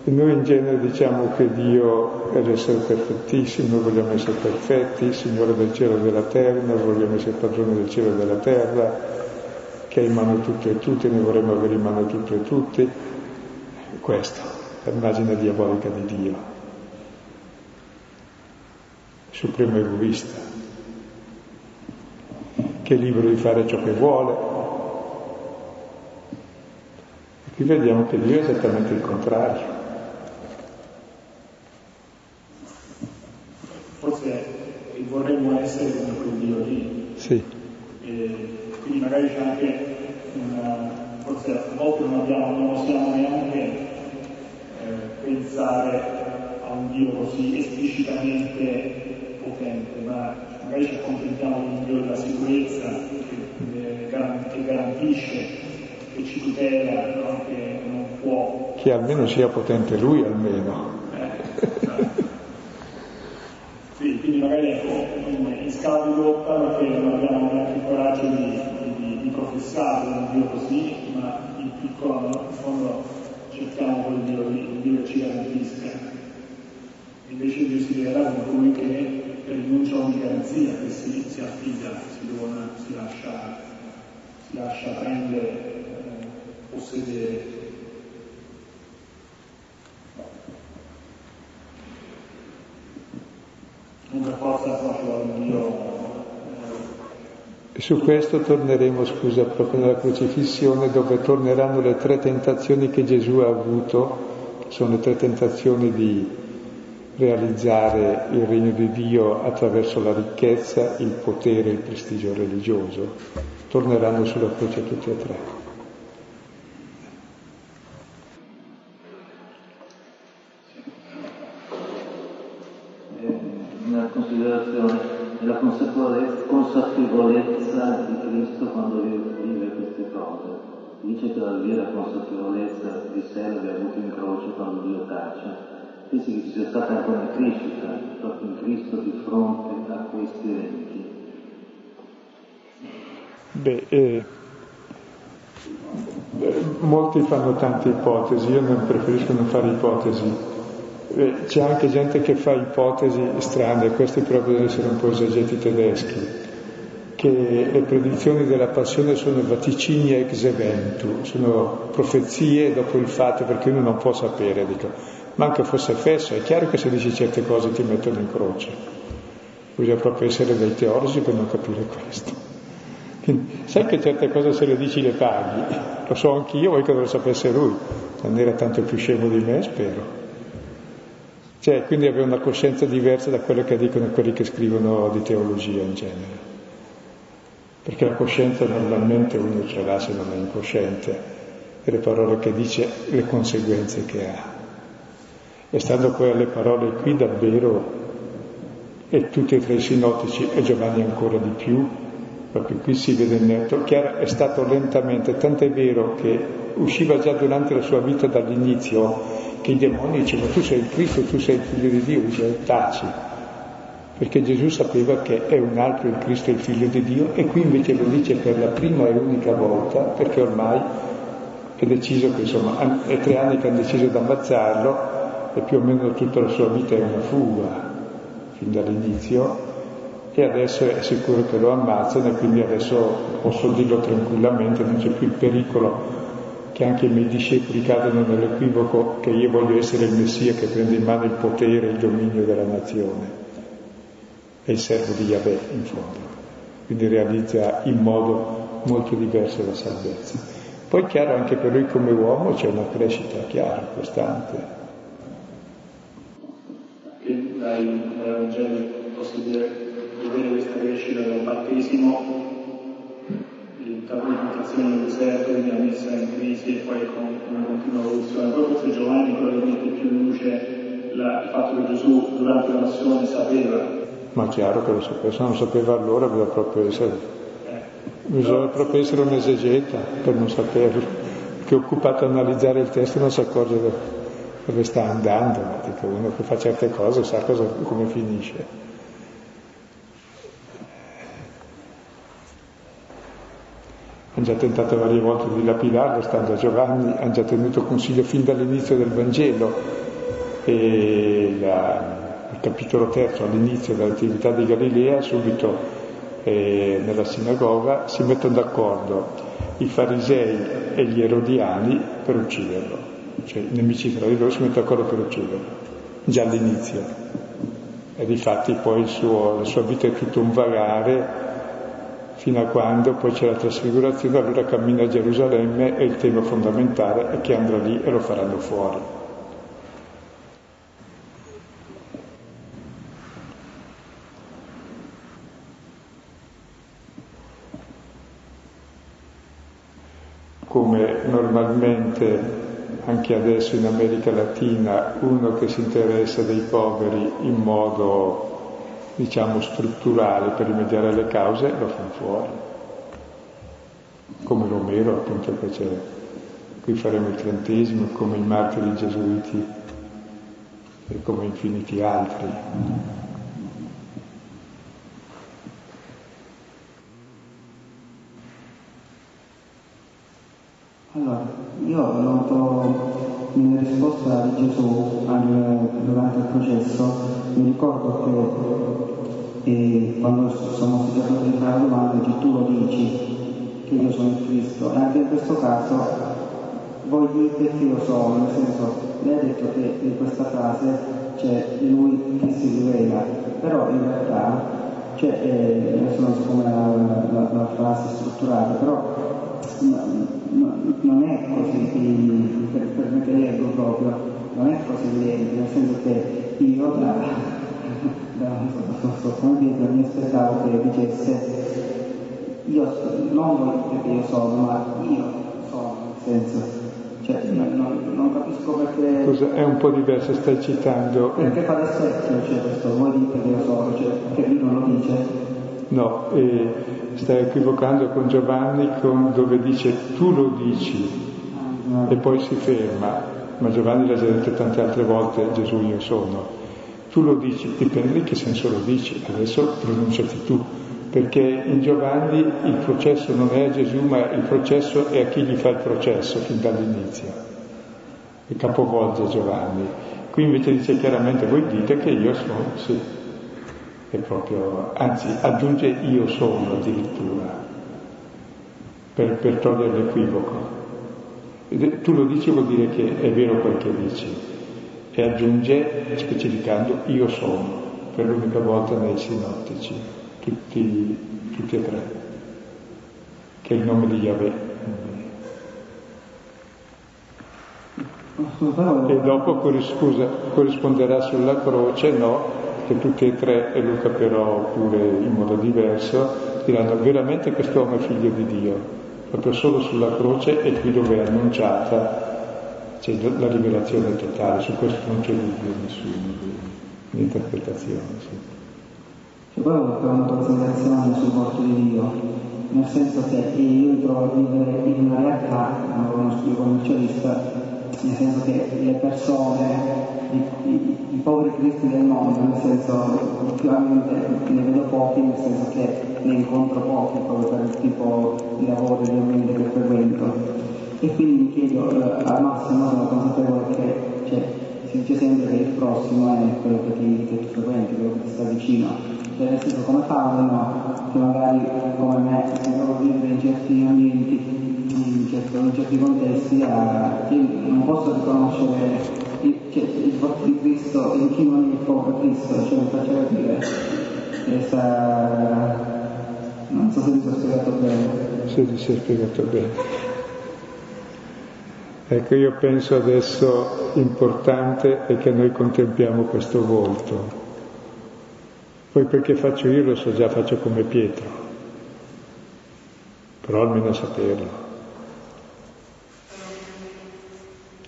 noi in genere diciamo che Dio è l'essere perfettissimo, noi vogliamo essere perfetti, Signore del cielo e della terra, vogliamo essere padrone del cielo e della terra, che ha in mano tutto e tutti, noi vorremmo avere in mano tutto e tutti. Questa è l'immagine diabolica di Dio, supremo egoista, che è libero di fare ciò che vuole, Qui vediamo che Dio è esattamente il contrario. Forse vorremmo essere come quel Dio lì. Sì. E quindi magari c'è anche una, forse a volte non abbiamo, non possiamo neanche eh, pensare a un Dio così esplicitamente potente, ma magari ci accontentiamo di un Dio della sicurezza che, che garantisce che ci tutela, no? che non può. Che almeno sia potente lui almeno. Sì, quindi magari ecco, in, scala di lotta perché non abbiamo neanche il coraggio di, di, di professare un Dio così, ma in piccolo, in fondo cerchiamo quel Dio lì, Dio ci garantisca. Invece Dio si rivela come colui che rinuncia a ogni garanzia che si, si affida, si, dona, si, lascia, si lascia prendere, eh, possedere. Per su questo torneremo, scusa, proprio nella crocifissione, dove torneranno le tre tentazioni che Gesù ha avuto, sono le tre tentazioni di realizzare il regno di Dio attraverso la ricchezza, il potere e il prestigio religioso. Torneranno sulla croce tutti e tre. Eh, una considerazione, la consapevolezza di Cristo quando vive queste cose. Dice che la vera consapevolezza di sé l'aveva avuto in croce quando Dio tace penso che ci sia stata anche una crescita proprio in Cristo di fronte a questi eventi. Beh, eh, molti fanno tante ipotesi, io non preferisco non fare ipotesi. Eh, c'è anche gente che fa ipotesi strane, questi proprio devono essere un po' esageti tedeschi, che le predizioni della passione sono vaticini ex eventu, sono profezie dopo il fatto perché uno non può sapere, dico ma fosse fesso, è chiaro che se dici certe cose ti mettono in croce. Bisogna proprio essere dei teorici per non capire questo. Quindi, sai che certe cose se le dici le paghi, lo so anch'io, vuoi che lo sapesse lui, non era tanto più scemo di me, spero. Cioè, quindi aveva una coscienza diversa da quella che dicono quelli che scrivono di teologia in genere. Perché la coscienza normalmente uno ce l'ha se non è incosciente, e le parole che dice, le conseguenze che ha. E stando poi alle parole qui davvero, e tutti e tre i sinottici, e Giovanni ancora di più, proprio qui si vede netto, chiaro, è stato lentamente, tant'è vero che usciva già durante la sua vita dall'inizio che i demoni dicevano tu sei il Cristo, tu sei il figlio di Dio, dice taci, perché Gesù sapeva che è un altro il Cristo il figlio di Dio e qui invece lo dice per la prima e unica volta perché ormai è deciso che insomma è tre anni che hanno deciso di ammazzarlo e più o meno tutta la sua vita è una fuga, fin dall'inizio, e adesso è sicuro che lo ammazzano e quindi adesso posso dirlo tranquillamente, non c'è più il pericolo che anche i miei discepoli cadano nell'equivoco che io voglio essere il Messia che prende in mano il potere e il dominio della nazione. È il servo di Yahweh, in fondo. Quindi realizza in modo molto diverso la salvezza. Poi chiaro anche per lui come uomo c'è una crescita chiara, costante dai, dai Vangeli possibile vedere questa crescita dal battesimo, di tentazione nel deserto, quindi la messa in crisi e poi con una continua evoluzione. Poi forse Giovanni che mette più in luce la, il fatto che Gesù durante la passione sapeva. Ma chiaro che lo sapeva, se non sapeva allora bisogna proprio essere, bisogna proprio essere un esegeta per non saperlo, che occupato a analizzare il testo non si accorge dove sta andando, dico, uno che fa certe cose sa cosa, come finisce. Hanno già tentato varie volte di lapidarlo, stando a Giovanni, hanno già tenuto consiglio fin dall'inizio del Vangelo. E la, capitolo terzo all'inizio dell'attività di Galilea, subito eh, nella sinagoga, si mettono d'accordo i farisei e gli erodiani per ucciderlo cioè i nemici tra di loro si mettono d'accordo per ucciderlo, già all'inizio. E difatti poi suo, la sua vita è tutto un vagare fino a quando poi c'è la trasfigurazione, allora cammina a Gerusalemme e il tema fondamentale è che andrà lì e lo faranno fuori. Come normalmente anche adesso in America Latina uno che si interessa dei poveri in modo diciamo strutturale per rimediare alle cause lo fanno fuori. Come Romero appunto che c'è qui faremo il trentesimo come i martiri gesuiti e come infiniti altri Allora, noto in risposta di Gesù al, durante il processo, mi ricordo che e quando sono stato di fare la domanda dice tu lo dici che io sono il Cristo? E anche in questo caso voi dite che io sono, nel senso lei ha detto che in questa frase c'è lui che si rivela, però in realtà cioè, eh, adesso non so come la, la, la frase strutturata, però non è così, per, per me che leggo proprio, non è così evidente, nel senso che io da, (laughs) da, come dire, mi aspettavo che dicesse io non voi perché io sono, ma io sono, nel senso. Cioè, non, non, capisco perché. Scusa, è un po' diverso, stai citando. Perché fa l'effetto, cioè questo, voi dite che io sono, cioè, perché lui non lo dice. No, eh, stai equivocando con Giovanni con dove dice tu lo dici. E poi si ferma, ma Giovanni l'ha già detto tante altre volte, Gesù io sono. Tu lo dici, dipende di che senso lo dici, adesso pronunciati tu. Perché in Giovanni il processo non è a Gesù, ma il processo è a chi gli fa il processo fin dall'inizio. E capovolge Giovanni. Qui invece dice chiaramente, voi dite che io sono, sì, è proprio, anzi aggiunge io sono addirittura, per, per togliere l'equivoco. Tu lo dici vuol dire che è vero quel che dici e aggiunge specificando io sono, per l'unica volta nei sinottici tutti, tutti e tre, che è il nome di Yahweh. E dopo scusa, corrisponderà sulla croce, no, che tutti e tre, e Luca però pure in modo diverso, diranno veramente quest'uomo è figlio di Dio, proprio solo sulla croce e qui dove è annunciata c'è la rivelazione totale, su questo non c'è dubbio nessuno di, di interpretazione. Sì. Cioè poi una considerazione sul volto di Dio, nel senso che io mi trovo a vivere in una realtà, conosco io commercialista, nel senso che le persone, i, i, i poveri cristi del mondo, nel senso ultimamente ne vedo pochi, nel senso che ne incontro pochi proprio per il tipo di lavoro e di ambiente che frequento. E quindi mi chiedo, eh, al massimo sono consapevole che cioè, si dice sempre che il prossimo è quello che ti, che ti frequenti, quello che ti sta vicino cioè nel senso come fa uno che magari come me si trova a vivere in certi ambienti, in, certi contesti, a, io non posso riconoscere il, cioè, il volto di Cristo in chi non è il povero Cristo, cioè mi faccio capire. Questa, non so se mi sono spiegato bene. Se ti sei spiegato bene. Ecco, io penso adesso importante è che noi contempliamo questo volto poi perché faccio io lo so già, faccio come Pietro, però almeno saperlo.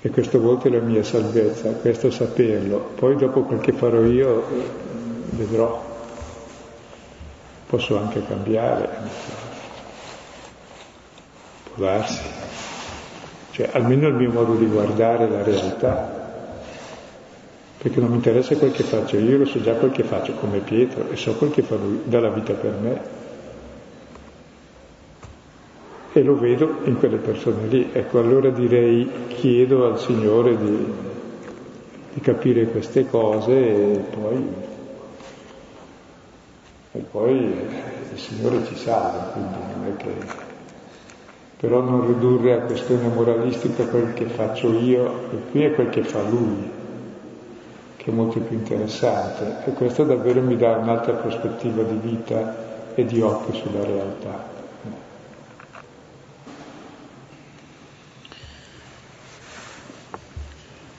E questo volto è la mia salvezza, questo saperlo. Poi dopo quel che farò io vedrò, posso anche cambiare, può darsi. Cioè almeno il mio modo di guardare la realtà perché non mi interessa quel che faccio, io lo so già quel che faccio come Pietro e so quel che fa lui, dà la vita per me. E lo vedo in quelle persone lì. Ecco, allora direi, chiedo al Signore di, di capire queste cose e poi, e poi il Signore ci salva, quindi non è che però non ridurre a questione moralistica quel che faccio io, e qui è quel che fa lui che è molto più interessante e questo davvero mi dà un'altra prospettiva di vita e di occhio sulla realtà.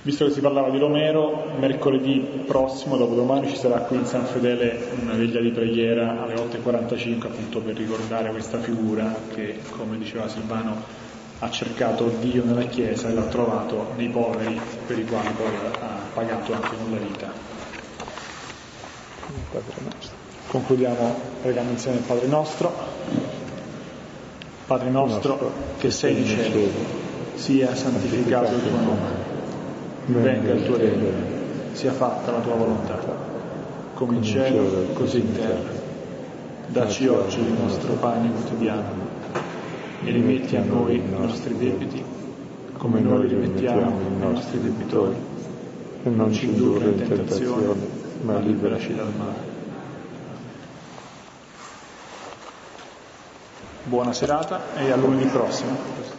Visto che si parlava di Romero, mercoledì prossimo, dopodomani, ci sarà qui in San Fedele una veglia di preghiera alle 8.45 appunto per ricordare questa figura che, come diceva Silvano, ha cercato Dio nella Chiesa e l'ha trovato nei poveri per i quali poi ha pagato anche con la vita. Concludiamo pregando insieme il Padre nostro. Padre nostro che sei in cielo, sia santificato il tuo nome, venga il tuo regno, sia fatta la tua volontà, come in cielo, così in terra. Dacci oggi il nostro pane quotidiano e rimetti a noi i nostri debiti, come noi rimettiamo i nostri debitori. E non ci indurre in tentazione, ma liberaci dal male. Buona serata e a lunedì prossimo.